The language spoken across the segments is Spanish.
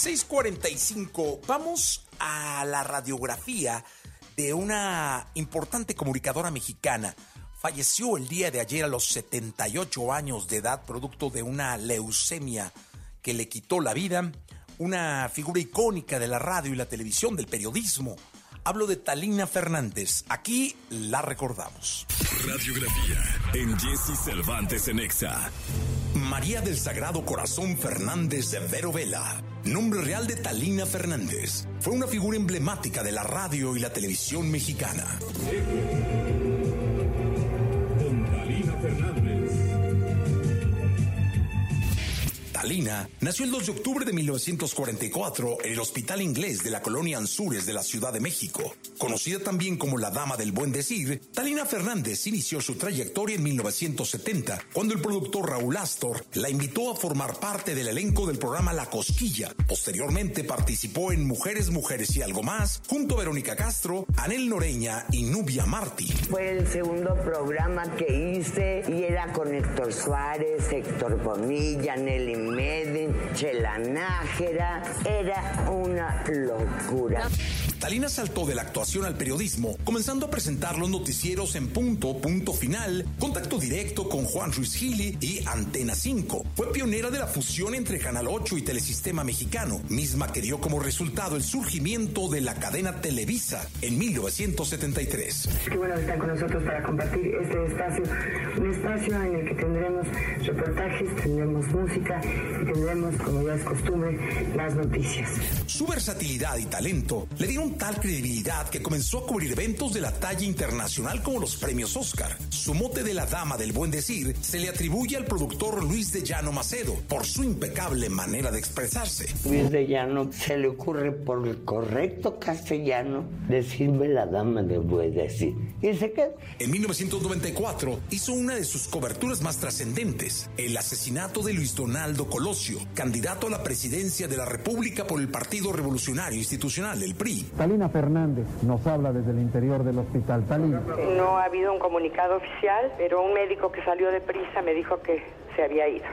645. Vamos a la radiografía de una importante comunicadora mexicana. Falleció el día de ayer a los 78 años de edad, producto de una leucemia que le quitó la vida. Una figura icónica de la radio y la televisión, del periodismo. Hablo de Talina Fernández. Aquí la recordamos. Radiografía en Jesse Cervantes en Exa. María del Sagrado Corazón Fernández de Vero Vela, nombre real de Talina Fernández, fue una figura emblemática de la radio y la televisión mexicana. Talina nació el 2 de octubre de 1944 en el Hospital Inglés de la colonia Anzures de la Ciudad de México. Conocida también como la Dama del Buen Decir, Talina Fernández inició su trayectoria en 1970 cuando el productor Raúl Astor la invitó a formar parte del elenco del programa La Cosquilla. Posteriormente participó en Mujeres, Mujeres y Algo Más junto a Verónica Castro, Anel Noreña y Nubia Martí. Fue el segundo programa que hice y era con Héctor Suárez, Héctor Bonilla, Nelly Medin, Chela Nájera, era una locura. Talina saltó de la actuación al periodismo, comenzando a presentar los noticieros en Punto, Punto Final, Contacto Directo con Juan Ruiz Gili y Antena 5. Fue pionera de la fusión entre Canal 8 y Telesistema Mexicano, misma que dio como resultado el surgimiento de la cadena Televisa en 1973. Qué bueno estar con nosotros para compartir este espacio, un espacio en el que tendremos reportajes, tendremos música y tendremos, como ya es costumbre, las noticias. Su versatilidad y talento le dieron tal credibilidad que comenzó a cubrir eventos de la talla internacional como los premios Oscar. Su mote de la dama del buen decir se le atribuye al productor Luis de Llano Macedo por su impecable manera de expresarse. Luis de Llano se le ocurre por el correcto castellano decirme la dama del buen decir. Y se quedó. En 1994 hizo una de sus coberturas más trascendentes, el asesinato de Luis Donaldo Colosio, candidato a la presidencia de la República por el Partido Revolucionario Institucional, el PRI. Talina Fernández nos habla desde el interior del hospital. Talina. No ha habido un comunicado oficial, pero un médico que salió de prisa me dijo que se había ido.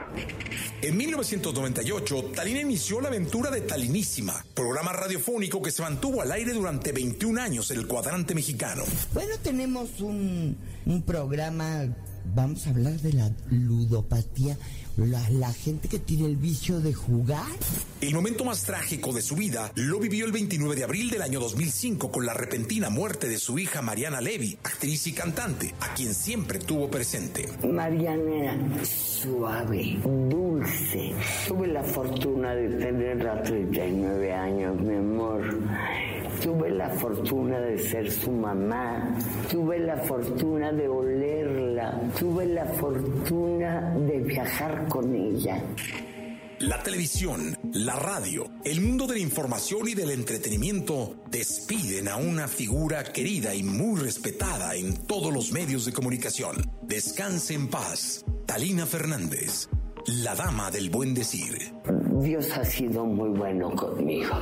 En 1998, Talina inició la aventura de Talinísima, programa radiofónico que se mantuvo al aire durante 21 años en el cuadrante mexicano. Bueno, tenemos un, un programa, vamos a hablar de la ludopatía, la, la gente que tiene el vicio de jugar. El momento más trágico de su vida lo vivió el 29 de abril del año 2005 con la repentina muerte de su hija Mariana Levy, actriz y cantante, a quien siempre tuvo presente. Mariana era suave, dulce. Tuve la fortuna de tenerla 39 años, mi amor. Tuve la fortuna de ser su mamá. Tuve la fortuna de olerla. Tuve la fortuna de viajar con ella. La televisión, la radio, el mundo de la información y del entretenimiento despiden a una figura querida y muy respetada en todos los medios de comunicación. Descanse en paz. Talina Fernández, la dama del buen decir. Dios ha sido muy bueno conmigo.